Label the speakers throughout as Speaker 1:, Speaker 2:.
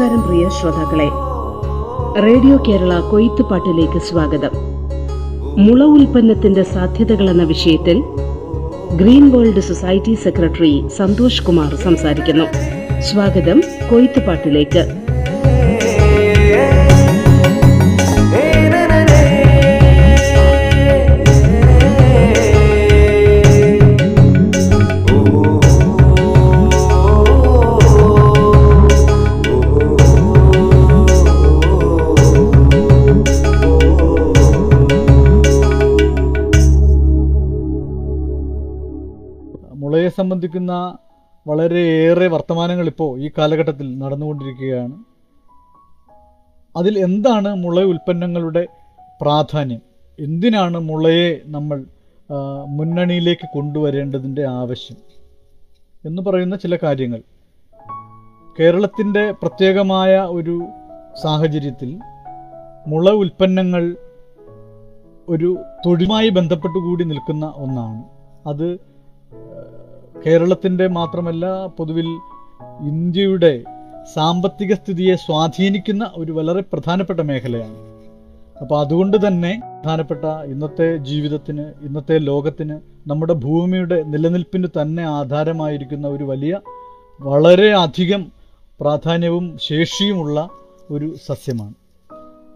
Speaker 1: നമസ്കാരം പ്രിയ ശ്രോതാക്കളെ. റേഡിയോ കേരള കൊയ്ത്തുപാട്ടിലേക്ക് സ്വാഗതം. മുള ഉൽപ്പന്നത്തിന്റെ സാധ്യതകൾ എന്ന വിഷയത്തിൽ Green World Society secretary Santhosh Kumar സംസാരിക്കുന്നു. സ്വാഗതം കൊയ്ത്തുപാട്ടിലേക്ക്
Speaker 2: മുളയെ സംബന്ധിക്കുന്ന വളരെയേറെ വർത്തമാനങ്ങൾ ഇപ്പോൾ ഈ കാലഘട്ടത്തിൽ നടന്നുകൊണ്ടിരിക്കുകയാണ്. അതിൽ എന്താണ് മുള ഉൽപ്പന്നങ്ങളുടെ പ്രാധാന്യം? എന്തിനാണ് മുളയെ നമ്മൾ മുന്നണിയിലേക്ക് കൊണ്ടുവരേണ്ടതിന്റെ ആവശ്യം? എന്ന് പറയുന്ന ചില കാര്യങ്ങൾ. കേരളത്തിന്റെ പ്രത്യേകമായ ഒരു സാഹചര്യത്തിൽ മുള ഉൽപ്പന്നങ്ങൾ ഒരു തൊഴിലുമായി ബന്ധപ്പെട്ട് കൂടി നിൽക്കുന്ന ഒന്നാണ്. അത് കേരളത്തിന്റെ മാത്രമല്ല പൊതുവിൽ ഇന്ത്യയുടെ സാമ്പത്തിക സ്ഥിതിയെ സ്വാധീനിക്കുന്ന ഒരു വളരെ പ്രധാനപ്പെട്ട മേഖലയാണ്. അപ്പോൾ അതുകൊണ്ട് തന്നെ പ്രധാനപ്പെട്ട ഇന്നത്തെ ജീവിതത്തിന് ഇന്നത്തെ ലോകത്തിന് നമ്മുടെ ഭൂമിയുടെ നിലനിൽപ്പിന് തന്നെ ആധാരമായിരിക്കുന്ന ഒരു വലിയ വളരെ അധികം പ്രാധാന്യവും ശേഷിയുമുള്ള ഒരു സസ്യമാണ്.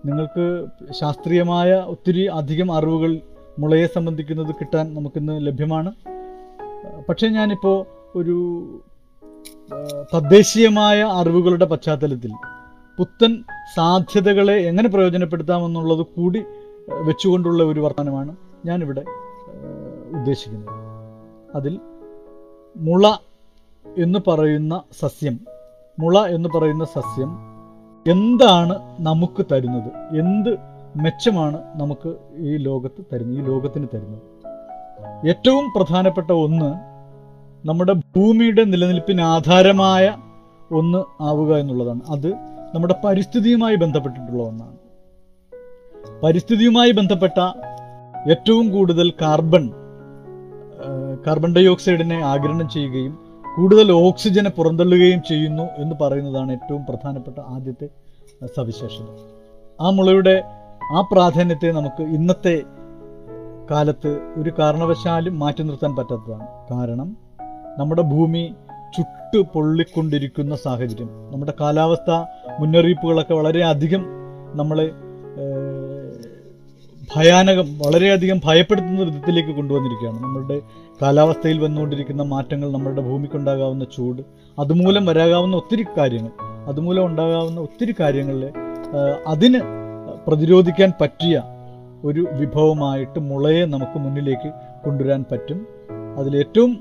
Speaker 2: നിങ്ങൾക്ക് ശാസ്ത്രീയമായ ഒത്തിരി അധികം അറിവുകൾ മുളയെ സംബന്ധിക്കുന്നത് കിട്ടാൻ നമുക്കിന്ന് ലഭ്യമാണ്. പക്ഷേ ഞാനിപ്പോൾ ഒരു തദ്ദേശീയമായ അറിവുകളുടെ പശ്ചാത്തലത്തിൽ പുത്തൻ സാധ്യതകളെ എങ്ങനെ പ്രയോജനപ്പെടുത്താമെന്നുള്ളത് കൂടി വെച്ചുകൊണ്ടുള്ള ഒരു വർത്തമാനമാണ് ഞാനിവിടെ ഉദ്ദേശിക്കുന്നത്. അതിൽ മുള എന്ന് പറയുന്ന സസ്യം മുള എന്ന് പറയുന്ന സസ്യം എന്താണ് നമുക്ക് തരുന്നത്? എന്ത് മെച്ചമാണ് നമുക്ക് ഈ ലോകത്ത് തരുന്നത് ഈ ലോകത്തിന് തരുന്നത്? ഏറ്റവും പ്രധാനപ്പെട്ട ഒന്ന് നമ്മുടെ ഭൂമിയുടെ നിലനിൽപ്പിന് ആധാരമായ ഒന്ന് ആവുക എന്നുള്ളതാണ്. അത് നമ്മുടെ പരിസ്ഥിതിയുമായി ബന്ധപ്പെട്ടിട്ടുള്ള ഒന്നാണ്. പരിസ്ഥിതിയുമായി ബന്ധപ്പെട്ട ഏറ്റവും കൂടുതൽ കാർബൺ കാർബൺ ഡൈ ഓക്സൈഡിനെ ആഗിരണം ചെയ്യുകയും കൂടുതൽ ഓക്സിജനെ പുറന്തള്ളുകയും ചെയ്യുന്നു എന്ന് പറയുന്നതാണ് ഏറ്റവും പ്രധാനപ്പെട്ട ആദ്യത്തെ സവിശേഷത. ആ മുളയുടെ ആ പ്രാധാന്യത്തെ നമുക്ക് ഇന്നത്തെ കാലത്ത് ഒരു കാരണവശാലും മാറ്റി നിർത്താൻ പറ്റാത്തതാണ്. കാരണം നമ്മുടെ ഭൂമി ചുട്ടു പൊള്ളിക്കൊണ്ടിരിക്കുന്ന സാഹചര്യം. നമ്മുടെ കാലാവസ്ഥ മുന്നറിയിപ്പുകളൊക്കെ വളരെയധികം നമ്മളെ ഭയാനകം വളരെയധികം ഭയപ്പെടുത്തുന്ന വിധത്തിലേക്ക് കൊണ്ടുവന്നിരിക്കുകയാണ്. നമ്മളുടെ കാലാവസ്ഥയിൽ വന്നുകൊണ്ടിരിക്കുന്ന മാറ്റങ്ങൾ നമ്മളുടെ ഭൂമിക്കുണ്ടാകാവുന്ന ചൂട് അതുമൂലം വരാകാവുന്ന ഒത്തിരി കാര്യങ്ങൾ അതുമൂലം ഉണ്ടാകാവുന്ന ഒത്തിരി കാര്യങ്ങളിൽ അതിന് പ്രതിരോധിക്കാൻ പറ്റിയ ഒരു വിഭവമായിട്ട് മുളയെ നമുക്ക് മുന്നിലേക്ക് കൊണ്ടുവരാൻ പറ്റും. അതിലേറ്റവും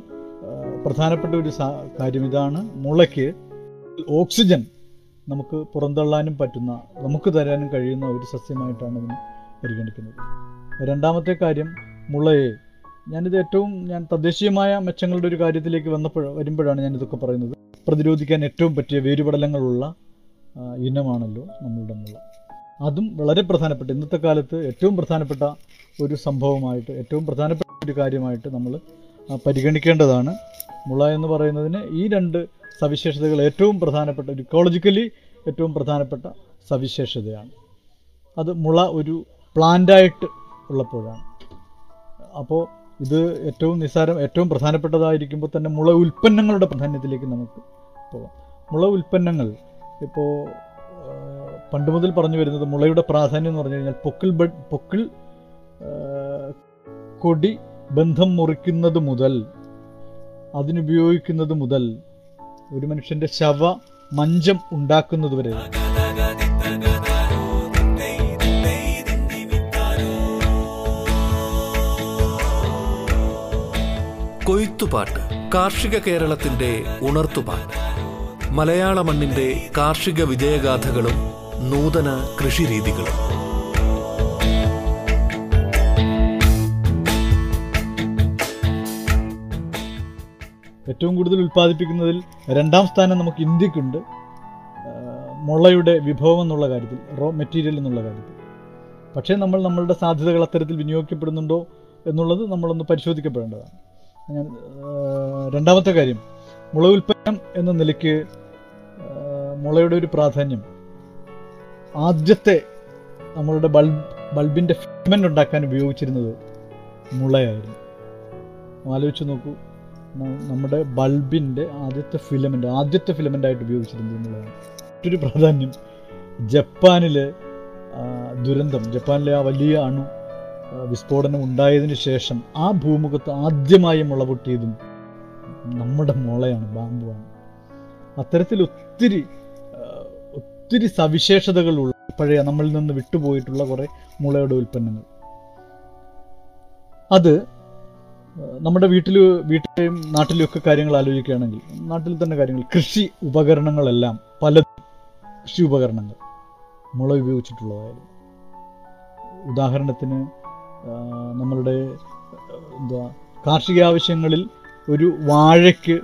Speaker 2: പ്രധാനപ്പെട്ട ഒരു കാര്യം ഇതാണ് മുളയ്ക്ക് ഓക്സിജൻ നമുക്ക് പുറന്തള്ളാനും പറ്റുന്ന നമുക്ക് തരാനും കഴിയുന്ന ഒരു സസ്യമായിട്ടാണ് ഇതിനെ പരിഗണിക്കുന്നത്. രണ്ടാമത്തെ കാര്യം മുളയെ ഞാനിത് ഏറ്റവും ഞാൻ തദ്ദേശീയമായ മെച്ചങ്ങളുടെ ഒരു കാര്യത്തിലേക്ക് വന്നപ്പോൾ വരുമ്പോഴാണ് ഞാൻ ഇതൊക്കെ പറയുന്നത്. പ്രതിരോധിക്കാൻ ഏറ്റവും പറ്റിയ വേരുപടലങ്ങളുള്ള ഇനമാണല്ലോ നമ്മളുടെ മുള. അതും വളരെ പ്രധാനപ്പെട്ട ഇന്നത്തെ കാലത്ത് ഏറ്റവും പ്രധാനപ്പെട്ട ഒരു സംഭവമായിട്ട് ഏറ്റവും പ്രധാനപ്പെട്ട ഒരു കാര്യമായിട്ട് നമ്മൾ പരിഗണിക്കേണ്ടതാണ്. മുള എന്ന് പറയുന്നതിന് ഈ രണ്ട് സവിശേഷതകൾ ഏറ്റവും പ്രധാനപ്പെട്ട ഒരു ഇക്കോളജിക്കലി ഏറ്റവും പ്രധാനപ്പെട്ട സവിശേഷതയാണ്. അത് മുള ഒരു പ്ലാന്റായിട്ട് ഉള്ളപ്പോഴാണ്. അപ്പോൾ ഇത് ഏറ്റവും നിസ്സാരം ഏറ്റവും പ്രധാനപ്പെട്ടതായിരിക്കുമ്പോൾ തന്നെ മുള ഉൽപ്പന്നങ്ങളുടെ പ്രാധാന്യത്തിലേക്ക് നമുക്ക് പോകാം. മുള ഉൽപ്പന്നങ്ങൾ ഇപ്പോൾ പണ്ട് മുതൽ പറഞ്ഞു വരുന്നത് മുളയുടെ പ്രാധാന്യം എന്ന് പറഞ്ഞു കഴിഞ്ഞാൽ പൊക്കിൾ ബഡ് പൊക്കിൾ കൊടി ബന്ധം മുറിക്കുന്നത് മുതൽ അതിനുപയോഗിക്കുന്നത് മുതൽ ഒരു മനുഷ്യന്റെ ശവ മഞ്ചം ഉണ്ടാക്കുന്നത് വരെ.
Speaker 3: കൊയ്ത്തുപാട്ട് കാർഷിക കേരളത്തിന്റെ ഉണർത്തുപാട്ട്. മലയാള മണ്ണിന്റെ കാർഷിക വിജയഗാഥകളും നൂതന കൃഷിരീതികളും
Speaker 2: ഏറ്റവും കൂടുതൽ ഉൽപ്പാദിപ്പിക്കുന്നതിൽ രണ്ടാം സ്ഥാനം നമുക്ക് ഇന്ത്യക്കുണ്ട്. മുളയുടെ വിഭവം എന്നുള്ള കാര്യത്തിൽ റോ മെറ്റീരിയൽ എന്നുള്ള കാര്യത്തിൽ. പക്ഷേ നമ്മൾ നമ്മളുടെ സാധ്യതകൾ അത്തരത്തിൽ വിനിയോഗിക്കപ്പെടുന്നുണ്ടോ എന്നുള്ളത് നമ്മളൊന്ന് പരിശോധിക്കപ്പെടേണ്ടതാണ്. ഞാൻ രണ്ടാമത്തെ കാര്യം മുള ഉൽപ്പന്നം എന്ന നിലയ്ക്ക് മുളയുടെ ഒരു പ്രാധാന്യം ആദ്യത്തെ നമ്മളുടെ ബൾബ് ബൾബിന്റെ ഫിറ്റ്മെന്റ് ഉണ്ടാക്കാൻ ഉപയോഗിച്ചിരുന്നത് മുളയായിരുന്നു. ആലോചിച്ച് നോക്കൂ നമ്മുടെ ബൾബിന്റെ ആദ്യത്തെ ഫിലമെന്റ് ആദ്യത്തെ ഫിലമെന്റ് ആയിട്ട് ഉപയോഗിച്ചിരുന്നത് മുളയാണ്. മറ്റൊരു പ്രാധാന്യം ജപ്പാനിലെ ദുരന്തം ജപ്പാനിലെ ആ വലിയ അണു വിസ്ഫോടനം ഉണ്ടായതിന് ശേഷം ആ ഭൂമുഖത്ത് ആദ്യമായി മുള പൊട്ടിയതും നമ്മുടെ മുളയാണ് ബാമ്പുവാണ്. അത്തരത്തിൽ ഒത്തിരി ഒത്തിരി സവിശേഷതകളുള്ള പഴയ നമ്മളിൽ നിന്ന് വിട്ടുപോയിട്ടുള്ള കുറേ മുളയുടെ ഉൽപ്പന്നങ്ങൾ. അത് നമ്മുടെ വീട്ടിൽ വീട്ടിലെയും നാട്ടിലെയും ഒക്കെ കാര്യങ്ങൾ ആലോചിക്കുകയാണെങ്കിൽ നാട്ടിൽ തന്നെ കാര്യങ്ങൾ കൃഷി ഉപകരണങ്ങളെല്ലാം പല കൃഷി ഉപകരണങ്ങൾ മുള ഉപയോഗിച്ചിട്ടുള്ളതായിരുന്നു. ഉദാഹരണത്തിന് നമ്മളുടെ എന്താ കാർഷിക ആവശ്യങ്ങളിൽ ഒരു വാഴയ്ക്ക്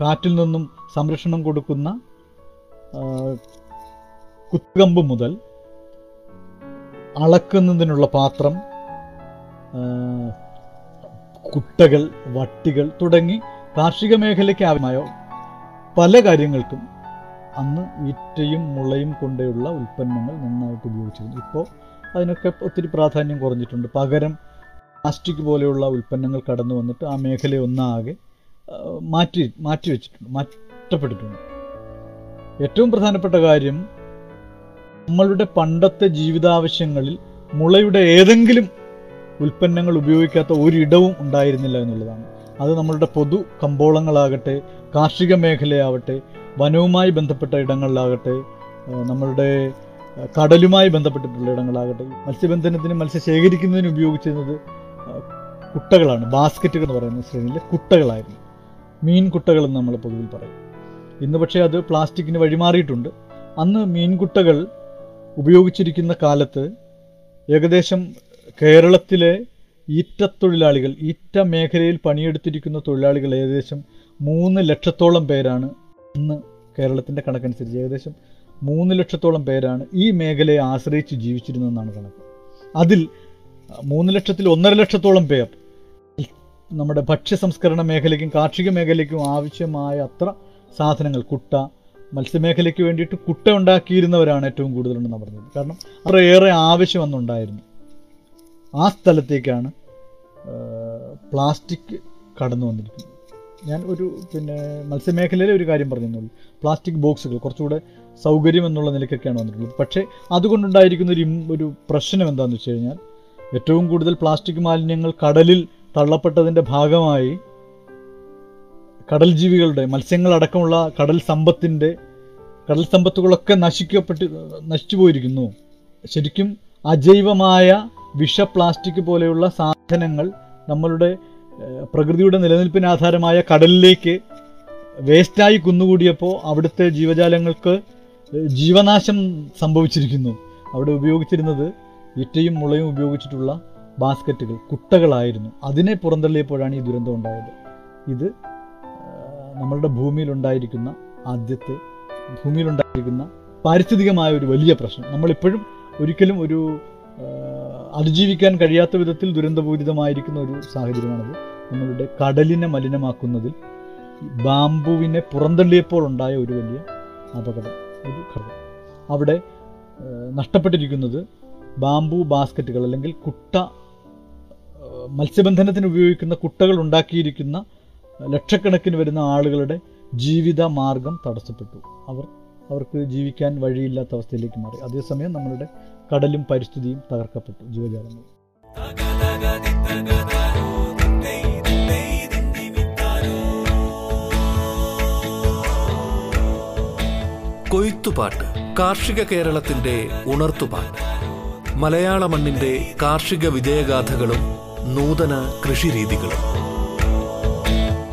Speaker 2: കാറ്റിൽ നിന്നും സംരക്ഷണം കൊടുക്കുന്ന കുത്തുകമ്പ് മുതൽ അളക്കുന്നതിനുള്ള പാത്രം കുട്ടകൾ വട്ടികൾ തുടങ്ങി കാർഷിക മേഖലയ്ക്ക് ആവശ്യമായ പല കാര്യങ്ങൾക്കും അന്ന് ഈറ്റയും മുളയും കൊണ്ടുള്ള ഉൽപ്പന്നങ്ങൾ നന്നായിട്ട് ഉപയോഗിച്ചിരുന്നു. ഇപ്പോൾ അതിനൊക്കെ ഒത്തിരി പ്രാധാന്യം കുറഞ്ഞിട്ടുണ്ട്. പകരം പ്ലാസ്റ്റിക് പോലെയുള്ള ഉൽപ്പന്നങ്ങൾ കടന്നു വന്നിട്ട് ആ മേഖലയൊന്നാകെ മാറ്റി മാറ്റി വെച്ചിട്ടുണ്ട് മാറ്റപ്പെട്ടിട്ടുണ്ട്. ഏറ്റവും പ്രധാനപ്പെട്ട കാര്യം നമ്മളുടെ പണ്ടത്തെ ജീവിതാവശ്യങ്ങളിൽ മുളയുടെ ഏതെങ്കിലും ഉൽപ്പന്നങ്ങൾ ഉപയോഗിക്കാത്ത ഒരിടവും ഉണ്ടായിരുന്നില്ല എന്നുള്ളതാണ്. അത് നമ്മളുടെ പൊതു കമ്പോളങ്ങളാകട്ടെ കാർഷിക മേഖലയാവട്ടെ വനവുമായി ബന്ധപ്പെട്ട ഇടങ്ങളിലാകട്ടെ നമ്മളുടെ കടലുമായി ബന്ധപ്പെട്ടിട്ടുള്ള ഇടങ്ങളാകട്ടെ മത്സ്യബന്ധനത്തിനും മത്സ്യ ശേഖരിക്കുന്നതിന് ഉപയോഗിച്ചിരുന്നത് കുട്ടകളാണ്. ബാസ്ക്കറ്റുകൾ എന്ന് പറയുന്ന ശ്രേണിയിലെ കുട്ടകളായിരുന്നു. മീൻ കുട്ടകളെന്ന് നമ്മൾ പൊതുവിൽ പറയും. ഇന്ന് പക്ഷേ അത് പ്ലാസ്റ്റിക്കിന് വഴിമാറിയിട്ടുണ്ട്. അന്ന് മീൻകുട്ടകൾ ഉപയോഗിച്ചിരിക്കുന്ന കാലത്ത് ഏകദേശം കേരളത്തിലെ ഈറ്റത്തൊഴിലാളികൾ ഈറ്റ മേഖലയിൽ പണിയെടുത്തിരിക്കുന്ന തൊഴിലാളികൾ ഏകദേശം മൂന്ന് ലക്ഷത്തോളം പേരാണ് ഇന്ന് കേരളത്തിന്റെ കണക്കനുസരിച്ച് ഏകദേശം മൂന്ന് ലക്ഷത്തോളം പേരാണ് ഈ മേഖലയെ ആശ്രയിച്ച് ജീവിച്ചിരുന്നതെന്നാണ് കണക്ക്. അതിൽ മൂന്ന് ലക്ഷത്തിൽ ഒന്നര ലക്ഷത്തോളം പേർ നമ്മുടെ ഭക്ഷ്യ സംസ്കരണ മേഖലയ്ക്കും കാർഷിക മേഖലയ്ക്കും ആവശ്യമായ അത്ര സാധനങ്ങൾ കുട്ട മത്സ്യമേഖലയ്ക്ക് വേണ്ടിയിട്ട് കുട്ട ഉണ്ടാക്കിയിരുന്നവരാണ് ഏറ്റവും കൂടുതലുണ്ടെന്ന് പറഞ്ഞത്. കാരണം അത്രയേറെ ആവശ്യം അന്നുണ്ടായിരുന്നു. ആ സ്ഥലത്തേക്കാണ് പ്ലാസ്റ്റിക് കടന്നു വന്നിരിക്കുന്നത്. ഞാൻ ഒരു പിന്നെ മത്സ്യമേഖലയിലെ ഒരു കാര്യം പറഞ്ഞെന്നുള്ളൂ പ്ലാസ്റ്റിക് ബോക്സുകൾ കുറച്ചുകൂടെ സൗകര്യം എന്നുള്ള നിലയ്ക്കൊക്കെയാണ് വന്നിട്ടുള്ളത്. പക്ഷേ അതുകൊണ്ടുണ്ടായിരിക്കുന്ന ഒരു ഒരു പ്രശ്നം എന്താണെന്ന് വെച്ച് കഴിഞ്ഞാൽ ഏറ്റവും കൂടുതൽ പ്ലാസ്റ്റിക് മാലിന്യങ്ങൾ കടലിൽ തള്ളപ്പെട്ടതിന്റെ ഭാഗമായി കടൽ ജീവികളുടെ മത്സ്യങ്ങളടക്കമുള്ള കടൽ സമ്പത്തിന്റെ കടൽ സമ്പത്തുകളൊക്കെ നശിക്കപ്പെട്ട് നശിച്ചു പോയിരിക്കുന്നു ശരിക്കും അജൈവമായ വിഷ പ്ലാസ്റ്റിക് പോലെയുള്ള സാധനങ്ങൾ നമ്മളുടെ പ്രകൃതിയുടെ നിലനിൽപ്പിന് ആധാരമായ കടലിലേക്ക് വേസ്റ്റായി കുന്നുകൂടിയപ്പോൾ അവിടുത്തെ ജീവജാലങ്ങൾക്ക് ജീവനാശം സംഭവിച്ചിരിക്കുന്നു. അവിടെ ഉപയോഗിച്ചിരുന്നത് ഇറ്റയും മുളയും ഉപയോഗിച്ചിട്ടുള്ള ബാസ്ക്കറ്റുകൾ കുട്ടകളായിരുന്നു. അതിനെ പുറന്തള്ളിയപ്പോഴാണ് ഈ ദുരന്തം ഉണ്ടായത്. ഇത് നമ്മളുടെ ഭൂമിയിലുണ്ടായിരിക്കുന്ന ആദ്യത്തെ ഭൂമിയിലുണ്ടായിരിക്കുന്ന പാരിസ്ഥിതികമായ ഒരു വലിയ പ്രശ്നം. നമ്മളിപ്പോഴും ഒരിക്കലും ഒരു അതിജീവിക്കാൻ കഴിയാത്ത വിധത്തിൽ ദുരന്തപൂരിതമായിരിക്കുന്ന ഒരു സാഹചര്യമാണത്. നമ്മളുടെ കടലിനെ മലിനമാക്കുന്നതിൽ ബാംബുവിനെ പുറന്തള്ളിയപ്പോൾ ഉണ്ടായ ഒരു വലിയ അപകടം ഒരു ഘടകം. അവിടെ നഷ്ടപ്പെട്ടിരിക്കുന്നത് ബാംബു ബാസ്ക്കറ്റുകൾ അല്ലെങ്കിൽ കുട്ട മത്സ്യബന്ധനത്തിന് ഉപയോഗിക്കുന്ന കുട്ടകൾ ഉണ്ടാക്കിയിരിക്കുന്ന ലക്ഷക്കണക്കിന് വരുന്ന ആളുകളുടെ ജീവിത മാർഗം തടസ്സപ്പെട്ടു. അവർ അവർക്ക് ജീവിക്കാൻ വഴിയില്ലാത്ത അവസ്ഥയിലേക്ക് മാറി. അതേസമയം നമ്മളുടെ കടലും പരിസ്ഥിതിയും തകർക്കപ്പെട്ടു ജീവജാലങ്ങൾ
Speaker 3: കൊയ്ത്തുപാട്ട് കാർഷിക കേരളത്തിന്റെ ഉണർത്തുപാട്ട്. മലയാള മണ്ണിന്റെ കാർഷിക വിജയഗാഥകളും നൂതന കൃഷിരീതികളും.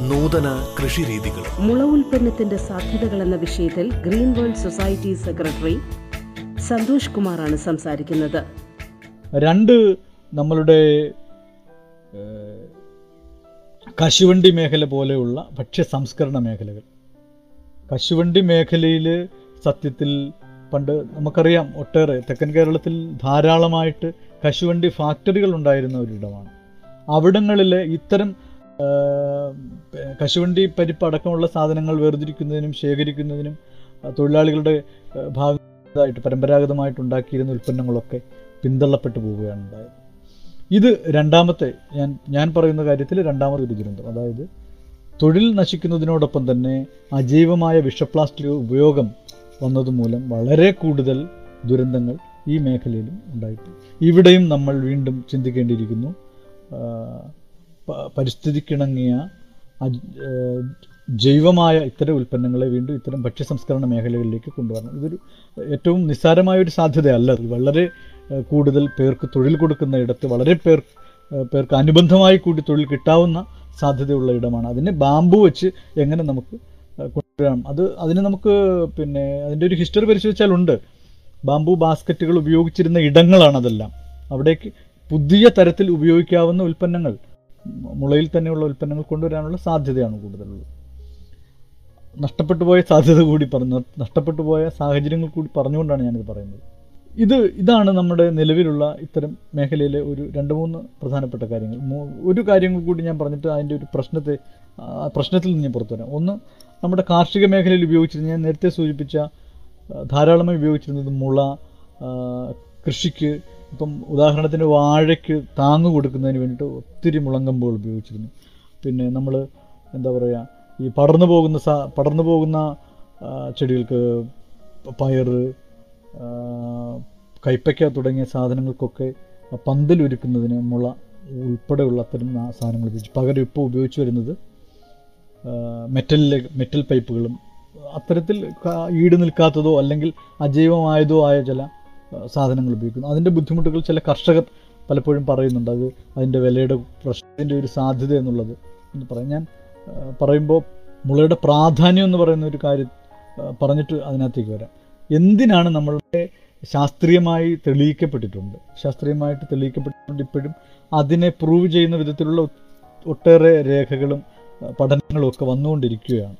Speaker 3: നൂതന കൃഷിരീതികളും
Speaker 1: മുള ഉൽപ്പന്നത്തിന്റെ സാധ്യതകൾ എന്ന വിഷയത്തിൽ Green World Society secretary Santhosh കുമാറാണ് സംസാരിക്കുന്നത്.
Speaker 2: രണ്ട് നമ്മളുടെ കശുവണ്ടി മേഖല പോലെയുള്ള ഭക്ഷ്യ സംസ്കരണ മേഖലകൾ. കശുവണ്ടി മേഖലയിൽ സത്യത്തിൽ പണ്ട് നമുക്കറിയാം ഒട്ടേറെ തെക്കൻ കേരളത്തിൽ ധാരാളമായിട്ട് കശുവണ്ടി ഫാക്ടറികൾ ഉണ്ടായിരുന്ന ഒരിടമാണ്. അവിടങ്ങളിൽ ഇത്തരം കശുവണ്ടി പരിപ്പ് അടക്കമുള്ള സാധനങ്ങൾ വേർതിരിക്കുന്നതിനും ശേഖരിക്കുന്നതിനും തൊഴിലാളികളുടെ ഭാഗമായിട്ട് പരമ്പരാഗതമായിട്ട് ഉണ്ടാക്കിയിരുന്ന ഉൽപ്പന്നങ്ങളൊക്കെ പിന്തള്ളപ്പെട്ടു പോവുകയാണ് ഉണ്ടായത്. ഇത് രണ്ടാമത്തെ ഞാൻ ഞാൻ പറയുന്ന കാര്യത്തിൽ രണ്ടാമത്തെ ഒരു ദുരന്തം. അതായത് തൊഴിൽ നശിക്കുന്നതിനോടൊപ്പം തന്നെ അജൈവമായ വിഷപ്ലാസ്റ്റിക് ഉപയോഗം വന്നതുമൂലം വളരെ കൂടുതൽ ദുരന്തങ്ങൾ ഈ മേഖലയിലും ഉണ്ടായിട്ടുണ്ട്. ഇവിടെയും നമ്മൾ വീണ്ടും ചിന്തിക്കേണ്ടിയിരിക്കുന്നു. പരിസ്ഥിതിക്കിണങ്ങിയ ജൈവമായ ഇത്തരം ഉൽപ്പന്നങ്ങളെ വീണ്ടും ഇത്തരം ഭക്ഷ്യസംസ്കരണ മേഖലകളിലേക്ക് കൊണ്ടുവരണം. ഇതൊരു ഏറ്റവും നിസ്സാരമായ ഒരു സാധ്യതയല്ല വളരെ കൂടുതൽ പേർക്ക് തൊഴിൽ കൊടുക്കുന്ന ഇടത്ത് വളരെ പേർ പേർക്ക് അനുബന്ധമായി കൂടി തൊഴിൽ കിട്ടാവുന്ന സാധ്യതയുള്ള ഇടമാണ്. അതിനെ ബാമ്പു വെച്ച് എങ്ങനെ നമുക്ക് കൊണ്ടുവരണം കൊണ്ടുവരാം? അത് അതിന് നമുക്ക് പിന്നെ അതിന്റെ ഒരു ഹിസ്റ്ററി പരിശോധിച്ചാലുണ്ട് ബാമ്പു ബാസ്ക്കറ്റുകൾ ഉപയോഗിച്ചിരുന്ന ഇടങ്ങളാണ് അതെല്ലാം. അവിടേക്ക് പുതിയ തരത്തിൽ ഉപയോഗിക്കാവുന്ന ഉൽപ്പന്നങ്ങൾ. മുളയിൽ തന്നെയുള്ള ഉൽപ്പന്നങ്ങൾ കൊണ്ടുവരാനുള്ള സാധ്യതയാണ് കൂടുതലുള്ളത്. നഷ്ടപ്പെട്ടു പോയ സാധ്യത കൂടി പറഞ്ഞു നഷ്ടപ്പെട്ടു പോയ സാഹചര്യങ്ങൾ കൂടി പറഞ്ഞുകൊണ്ടാണ് ഞാനിത് പറയുന്നത്. ഇത് ഇതാണ് നമ്മുടെ നിലവിലുള്ള ഇത്തരം മേഖലയിലെ ഒരു രണ്ട് മൂന്ന് പ്രധാനപ്പെട്ട കാര്യങ്ങൾ. ഒരു കാര്യങ്ങൾ കൂടി ഞാൻ പറഞ്ഞിട്ട് അതിന്റെ ഒരു പ്രശ്നത്തെ പ്രശ്നത്തിൽ നിന്ന് ഞാൻ പുറത്തു വരാം. ഒന്ന് നമ്മുടെ കാർഷിക മേഖലയിൽ ഉപയോഗിച്ചിരുന്ന ഞാൻ നേരത്തെ സൂചിപ്പിച്ച ധാരാളമായി ഉപയോഗിച്ചിരുന്നത് മുള കൃഷിക്ക് ഇപ്പം ഉദാഹരണത്തിന് വാഴയ്ക്ക് താങ്ങ് കൊടുക്കുന്നതിന് വേണ്ടിയിട്ട് ഒത്തിരി മുളങ്കമ്പുകൾ ഉപയോഗിച്ചിരുന്നു. പിന്നെ നമ്മൾ എന്താ പറയുക ഈ പടർന്നു പോകുന്ന സാ പടർന്നു പോകുന്ന ചെടികൾക്ക് പയറ് ആ, കൈപ്പയ്ക്ക തുടങ്ങിയ സാധനങ്ങൾക്കൊക്കെ പന്തലൊരുക്കുന്നതിന് മുള ഉൾപ്പെടെയുള്ള അത്തരം സാധനങ്ങൾ ഉപയോഗിച്ചു. പകരം ഇപ്പോൾ ഉപയോഗിച്ച് വരുന്നത് മെറ്റലിലെ മെറ്റൽ പൈപ്പുകളും. അത്തരത്തിൽ ഈട് നിൽക്കാത്തതോ അല്ലെങ്കിൽ അജൈവമായതോ ആയ ചില സാധനങ്ങൾ ഉപയോഗിക്കുന്നു. അതിന്റെ ബുദ്ധിമുട്ടുകൾ ചില കർഷകർ പലപ്പോഴും പറയുന്നുണ്ട്. അത് അതിന്റെ വിലയുടെ പ്രശ്നത്തിന്റെ ഒരു സാധ്യത എന്നുള്ളത് എന്ന് പറയാം. ഞാൻ പറയുമ്പോൾ മുളയുടെ പ്രാധാന്യം എന്ന് പറയുന്ന ഒരു കാര്യം പറഞ്ഞിട്ട് അതിനകത്തേക്ക് വരാം. എന്തിനാണ് നമ്മളുടെ ശാസ്ത്രീയമായി തെളിയിക്കപ്പെട്ടിട്ടുണ്ട്? ശാസ്ത്രീയമായിട്ട് തെളിയിക്കപ്പെട്ടിട്ടുണ്ട് ഇപ്പോഴും. അതിനെ പ്രൂവ് ചെയ്യുന്ന വിധത്തിലുള്ള ഒട്ടേറെ രേഖകളും പഠനങ്ങളും ഒക്കെ വന്നുകൊണ്ടിരിക്കുകയാണ്.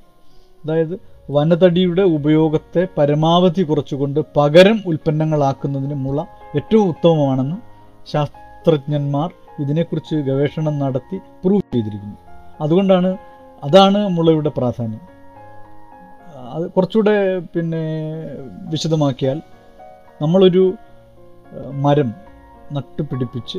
Speaker 2: അതായത് വനതടിയുടെ ഉപയോഗത്തെ പരമാവധി കുറച്ചുകൊണ്ട് പകരം ഉൽപ്പന്നങ്ങളാക്കുന്നതിന് മുള ഏറ്റവും ഉത്തമമാണെന്ന് ശാസ്ത്രജ്ഞന്മാർ ഇതിനെക്കുറിച്ച് ഗവേഷണം നടത്തി പ്രൂവ് ചെയ്തിരിക്കുന്നു. അതുകൊണ്ടാണ് അതാണ് മുളയുടെ പ്രാധാന്യം. അത് കുറച്ചുകൂടെ പിന്നെ വിശദമാക്കിയാൽ നമ്മളൊരു മരം നട്ടുപിടിപ്പിച്ച്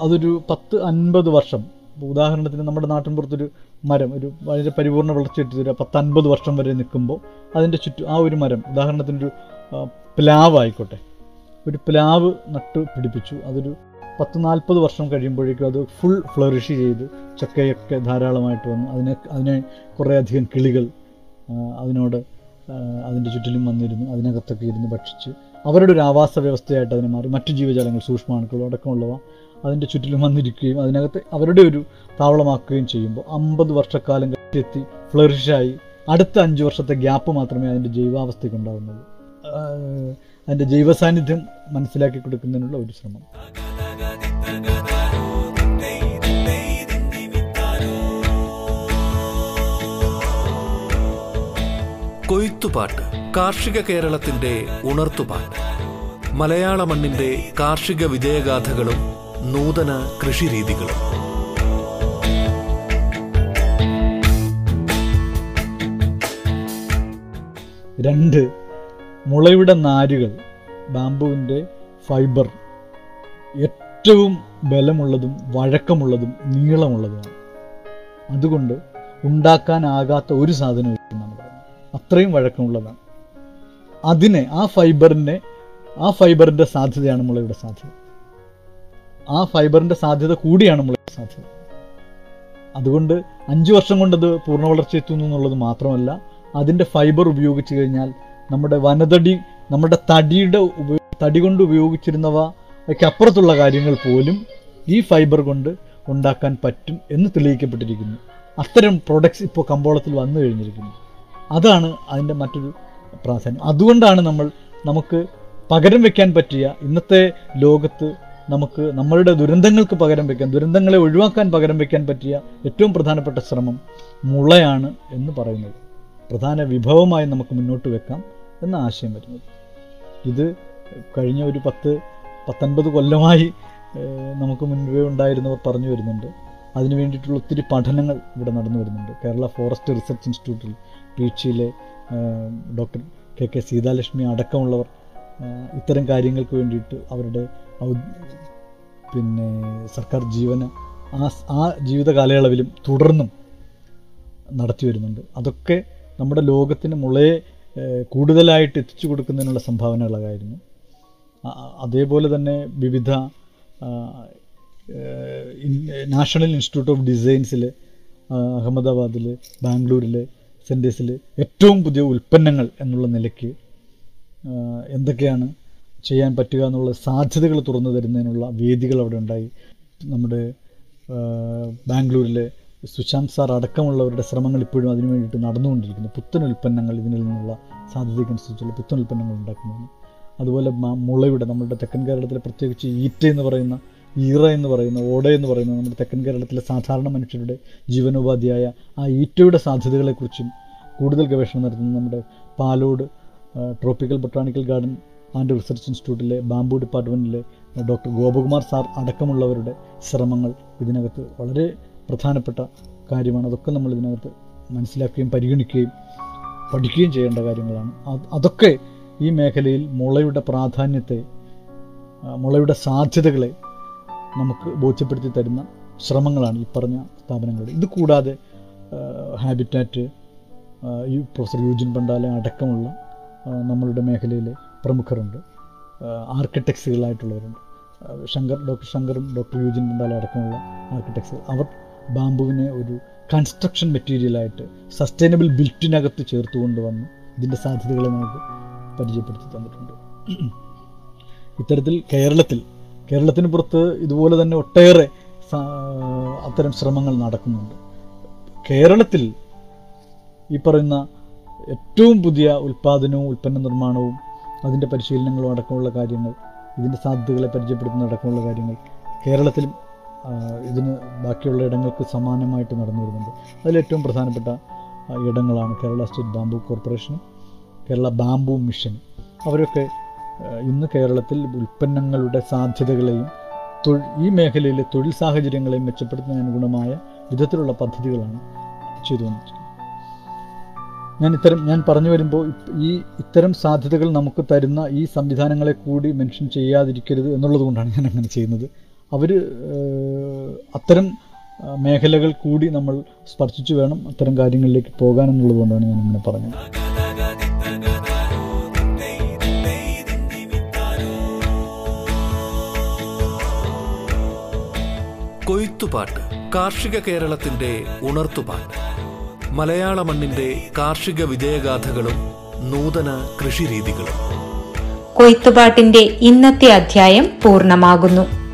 Speaker 2: അതൊരു പത്ത് അൻപത് വർഷം ഉദാഹരണത്തിന് നമ്മുടെ നാട്ടിൻ പുറത്തൊരു മരം ഒരു വളരെ പരിപൂർണ വളർച്ച ഒരു പത്ത് അൻപത് വർഷം വരെ നിൽക്കുമ്പോൾ അതിന്റെ ചുറ്റും ആ ഒരു മരം ഉദാഹരണത്തിനൊരു ഒരു പ്ലാവ് ആയിക്കോട്ടെ ഒരു പ്ലാവ് നട്ടു പിടിപ്പിച്ചു. അതൊരു പത്ത് നാൽപ്പത് വർഷം കഴിയുമ്പോഴേക്കും അത് ഫുൾ ഫ്ലറിഷ് ചെയ്ത് ചക്കയൊക്കെ ധാരാളമായിട്ട് വന്നു. അതിനെ അതിനെ കുറേയധികം കിളികൾ അതിനോട് അതിന്റെ ചുറ്റിലും വന്നിരുന്നു. അതിനകത്തൊക്കെ ഇരുന്ന് ഭക്ഷിച്ച് അവരുടെ ഒരു ആവാസ വ്യവസ്ഥയായിട്ട് അതിനെ മാറി. മറ്റു ജീവജാലങ്ങൾ സൂക്ഷ്മാണുക്കളും അടക്കമുള്ളവ അതിന്റെ ചുറ്റിലും വന്നിരിക്കുകയും അതിനകത്ത് അവരുടെ ഒരു താവളമാക്കുകയും ചെയ്യുമ്പോൾ അമ്പത് വർഷക്കാലം എത്തി ഫ്ലറിഷായി അടുത്ത അഞ്ച് വർഷത്തെ ഗ്യാപ്പ് മാത്രമേ അതിന്റെ ജൈവാവസ്ഥയ്ക്ക് ഉണ്ടാകുന്നുള്ളൂ അതിന്റെ ജൈവ സാന്നിധ്യം മനസ്സിലാക്കി കൊടുക്കുന്നതിനുള്ള ഒരു ശ്രമം.
Speaker 3: കൊയ്ത്തുപാട്ട് കാർഷിക കേരളത്തിന്റെ ഉണർത്തുപാട്ട്. മലയാള മണ്ണിന്റെ കാർഷിക വിജയഗാഥകളും നൂതന കൃഷിരീതികളും
Speaker 2: രണ്ട് മുളയുടെ നാരുകൾ ബാമ്പുവിന്റെ ഫൈബർ. ഏറ്റവും ബലമുള്ളതും വഴക്കമുള്ളതും നീളമുള്ളതുമാണ്. അതുകൊണ്ട് ഉണ്ടാക്കാനാകാത്ത ഒരു സാധനവും എന്നാണ് അത്രയും വഴക്കമുള്ളതാണ്. അതിനെ ആ ഫൈബറിനെ ആ ഫൈബറിന്റെ സാധ്യതയാണ് മുളയുടെ സാധ്യത. ആ ഫൈബറിന്റെ സാധ്യത കൂടിയാണ് നമ്മൾ സാധ്യത. അതുകൊണ്ട് അഞ്ച് വർഷം കൊണ്ടത് പൂർണ വളർച്ച എത്തുന്നു എന്നുള്ളത് മാത്രമല്ല അതിന്റെ ഫൈബർ ഉപയോഗിച്ച് കഴിഞ്ഞാൽ നമ്മുടെ വനതടി നമ്മുടെ തടിയുടെ തടി കൊണ്ട് ഉപയോഗിച്ചിരുന്നവയ്ക്കപ്പുറത്തുള്ള കാര്യങ്ങൾ പോലും ഈ ഫൈബർ കൊണ്ട് ഉണ്ടാക്കാൻ പറ്റും എന്ന് തെളിയിക്കപ്പെട്ടിരിക്കുന്നു. അത്തരം പ്രൊഡക്ട്സ് ഇപ്പോൾ കമ്പോളത്തിൽ വന്നു കഴിഞ്ഞിരിക്കുന്നു. അതാണ് അതിന്റെ മറ്റൊരു പ്രാധാന്യം. അതുകൊണ്ടാണ് നമ്മൾ നമുക്ക് പകരം വെക്കാൻ പറ്റിയ ഇന്നത്തെ ലോകത്ത് നമുക്ക് നമ്മളുടെ ദുരന്തങ്ങൾക്ക് പകരം വയ്ക്കാൻ ദുരന്തങ്ങളെ ഒഴിവാക്കാൻ പകരം വയ്ക്കാൻ പറ്റിയ ഏറ്റവും പ്രധാനപ്പെട്ട ശ്രമം മുളയാണ് എന്ന് പറയുന്നത്. പ്രധാന വിഭവമായി നമുക്ക് മുന്നോട്ട് വെക്കാം എന്ന ആശയം വരുന്നത്. ഇത് കഴിഞ്ഞ ഒരു പത്ത് പത്തൊൻപത് കൊല്ലമായി നമുക്ക് മുൻപേ ഉണ്ടായിരുന്നവർ പറഞ്ഞു വരുന്നുണ്ട്. അതിനു വേണ്ടിയിട്ടുള്ള ഒത്തിരി പഠനങ്ങൾ ഇവിടെ നടന്നു വരുന്നുണ്ട്. കേരള ഫോറസ്റ്റ് റിസർച്ച് ഇൻസ്റ്റിറ്റ്യൂട്ടിൽ പീച്ചിയിലെ ഡോക്ടർ കെ കെ സീതാലക്ഷ്മി അടക്കമുള്ളവർ ഇത്തരം കാര്യങ്ങൾക്ക് വേണ്ടിയിട്ട് അവരുടെ പിന്നെ സർക്കാർ ജീവന ആ ആ ജീവിത കാലയളവിലും തുടർന്നും നടത്തി വരുന്നുണ്ട്. അതൊക്കെ നമ്മുടെ ലോകത്തിന് മുളയെ കൂടുതലായിട്ട് എത്തിച്ചു കൊടുക്കുന്നതിനുള്ള സംഭാവനകളായിരുന്നു. അതേപോലെ തന്നെ വിവിധ നാഷണൽ ഇൻസ്റ്റിറ്റ്യൂട്ട് ഓഫ് ഡിസൈൻസിൽ അഹമ്മദാബാദിൽ ബാംഗ്ലൂരിൽ സെന്റേഴ്സിൽ ഏറ്റവും പുതിയ ഉൽപ്പന്നങ്ങൾ എന്നുള്ള നിലയ്ക്ക് എന്തൊക്കെയാണ് ചെയ്യാൻ പറ്റുക എന്നുള്ള സാധ്യതകൾ തുറന്നു തരുന്നതിനുള്ള വേദികൾ അവിടെ ഉണ്ടായി. നമ്മുടെ ബാംഗ്ലൂരിലെ സുശാന്ത് സാർ അടക്കമുള്ളവരുടെ ശ്രമങ്ങൾ ഇപ്പോഴും അതിനു വേണ്ടിയിട്ട് നടന്നുകൊണ്ടിരിക്കുന്നു. പുത്തൻ ഉൽപ്പന്നങ്ങൾ ഇതിനിൽ നിന്നുള്ള സാധ്യതയ്ക്കനുസരിച്ചുള്ള പുത്തൻ ഉൽപ്പന്നങ്ങൾ ഉണ്ടാക്കുന്നതിന് അതുപോലെ മുളയുടെ നമ്മുടെ തെക്കൻ കേരളത്തിലെ പ്രത്യേകിച്ച് ഈറ്റ എന്ന് പറയുന്ന ഈറ എന്ന് പറയുന്ന ഓട എന്ന് പറയുന്ന നമ്മുടെ തെക്കൻ കേരളത്തിലെ സാധാരണ മനുഷ്യരുടെ ജീവനോപാധിയായ ആ ഈറ്റയുടെ സാധ്യതകളെക്കുറിച്ചും കൂടുതൽ ഗവേഷണം നടത്തുന്ന നമ്മുടെ Palode Tropical Botanical Garden and Research ഇൻസ്റ്റിറ്റ്യൂട്ടിലെ ബാംബു ഡിപ്പാർട്ട്മെന്റിലെ ഡോക്ടർ ഗോപകുമാർ സാർ അടക്കമുള്ളവരുടെ ശ്രമങ്ങൾ ഇതിനകത്ത് വളരെ പ്രധാനപ്പെട്ട കാര്യമാണ്. അതൊക്കെ നമ്മൾ ഇതിനകത്ത് മനസ്സിലാക്കുകയും പരിഗണിക്കുകയും പഠിക്കുകയും ചെയ്യേണ്ട കാര്യങ്ങളാണ്. അതൊക്കെ ഈ മേഖലയിൽ മുളയുടെ പ്രാധാന്യത്തെ മുളയുടെ സാധ്യതകളെ നമുക്ക് ബോധ്യപ്പെടുത്തി തരുന്ന ശ്രമങ്ങളാണ് ഈ പറഞ്ഞ സ്ഥാപനങ്ങളുടെ. ഇത് കൂടാതെ ഹാബിറ്റാറ്റ് ഈ പ്രൊഫസർ യൂജിൻ പണ്ടാല അടക്കമുള്ള നമ്മളുടെ മേഖലയിലെ പ്രമുഖരുണ്ട്. ആർക്കിടെക്ട്സുകളായിട്ടുള്ളവരുണ്ട് ശങ്കർ ഡോക്ടർ ശങ്കറും ഡോക്ടർ യൂജിൻ പണ്ടാല അടക്കമുള്ള ആർക്കിടെക്ട്സ് അവർ ബാംബുവിനെ ഒരു കൺസ്ട്രക്ഷൻ മെറ്റീരിയലായിട്ട് സസ്റ്റൈനബിൾ ബിൽറ്റിനകത്ത് ചേർത്ത് കൊണ്ടുവന്ന് ഇതിന്റെ സാധ്യതകളെ നമുക്ക് പരിചയപ്പെടുത്തി തന്നിട്ടുണ്ട്. ഇത്തരത്തിൽ കേരളത്തിൽ കേരളത്തിന് പുറത്ത് ഇതുപോലെ തന്നെ ഒട്ടേറെ അത്തരം ശ്രമങ്ങൾ നടക്കുന്നുണ്ട്. കേരളത്തിൽ ഈ പറയുന്ന ഏറ്റവും പുതിയ ഉൽപ്പാദനവും ഉൽപ്പന്ന നിർമ്മാണവും അതിന്റെ പരിശീലനങ്ങളും അടക്കമുള്ള കാര്യങ്ങൾ ഇതിന്റെ സാധ്യതകളെ പരിചയപ്പെടുത്തുന്ന അടക്കമുള്ള കാര്യങ്ങൾ കേരളത്തിലും ഇതിന് ബാക്കിയുള്ള ഇടങ്ങൾക്ക് സമാനമായിട്ട് നടന്നു വരുന്നുണ്ട്. അതിലേറ്റവും പ്രധാനപ്പെട്ട ഇടങ്ങളാണ് കേരള സ്റ്റേറ്റ് ബാംബു കോർപ്പറേഷനും കേരള ബാംബു മിഷൻ. അവരൊക്കെ ഇന്ന് കേരളത്തിൽ ഉൽപ്പന്നങ്ങളുടെ സാധ്യതകളെയും ഈ മേഖലയിലെ തൊഴിൽ സാഹചര്യങ്ങളെയും മെച്ചപ്പെടുത്തുന്നതിന് അനുഗുണമായ വിധത്തിലുള്ള പദ്ധതികളാണ് ചെയ്തുകൊണ്ടിരിക്കുന്നത് ഞാൻ ഇത്തരം ഞാൻ പറഞ്ഞു വരുമ്പോൾ ഈ ഇത്തരം സാധ്യതകൾ നമുക്ക് തരുന്ന ഈ സംവിധാനങ്ങളെ കൂടി മെൻഷൻ ചെയ്യാതിരിക്കരുത് എന്നുള്ളത് കൊണ്ടാണ് ഞാൻ അങ്ങനെ ചെയ്യുന്നത്. അവർ അത്തരം മേഖലകൾ കൂടി നമ്മൾ സ്പർശിച്ചു വേണം അത്തരം കാര്യങ്ങളിലേക്ക് പോകാൻ എന്നുള്ളത് കൊണ്ടാണ് ഞാൻ അങ്ങനെ പറഞ്ഞത്.
Speaker 3: കൊയ്ത്തുപാട്ട് കാർഷിക കേരളത്തിന്റെ ഉണർത്തുപാട്ട്. മലയാള മണ്ണിന്റെ കാർഷിക വിജയഗാഥകളും നൂതന കൃഷിരീതികളും.
Speaker 4: കൊയ്ത്തുപാട്ടിന്റെ ഇന്നത്തെ അധ്യായം പൂർണമാകുന്നു.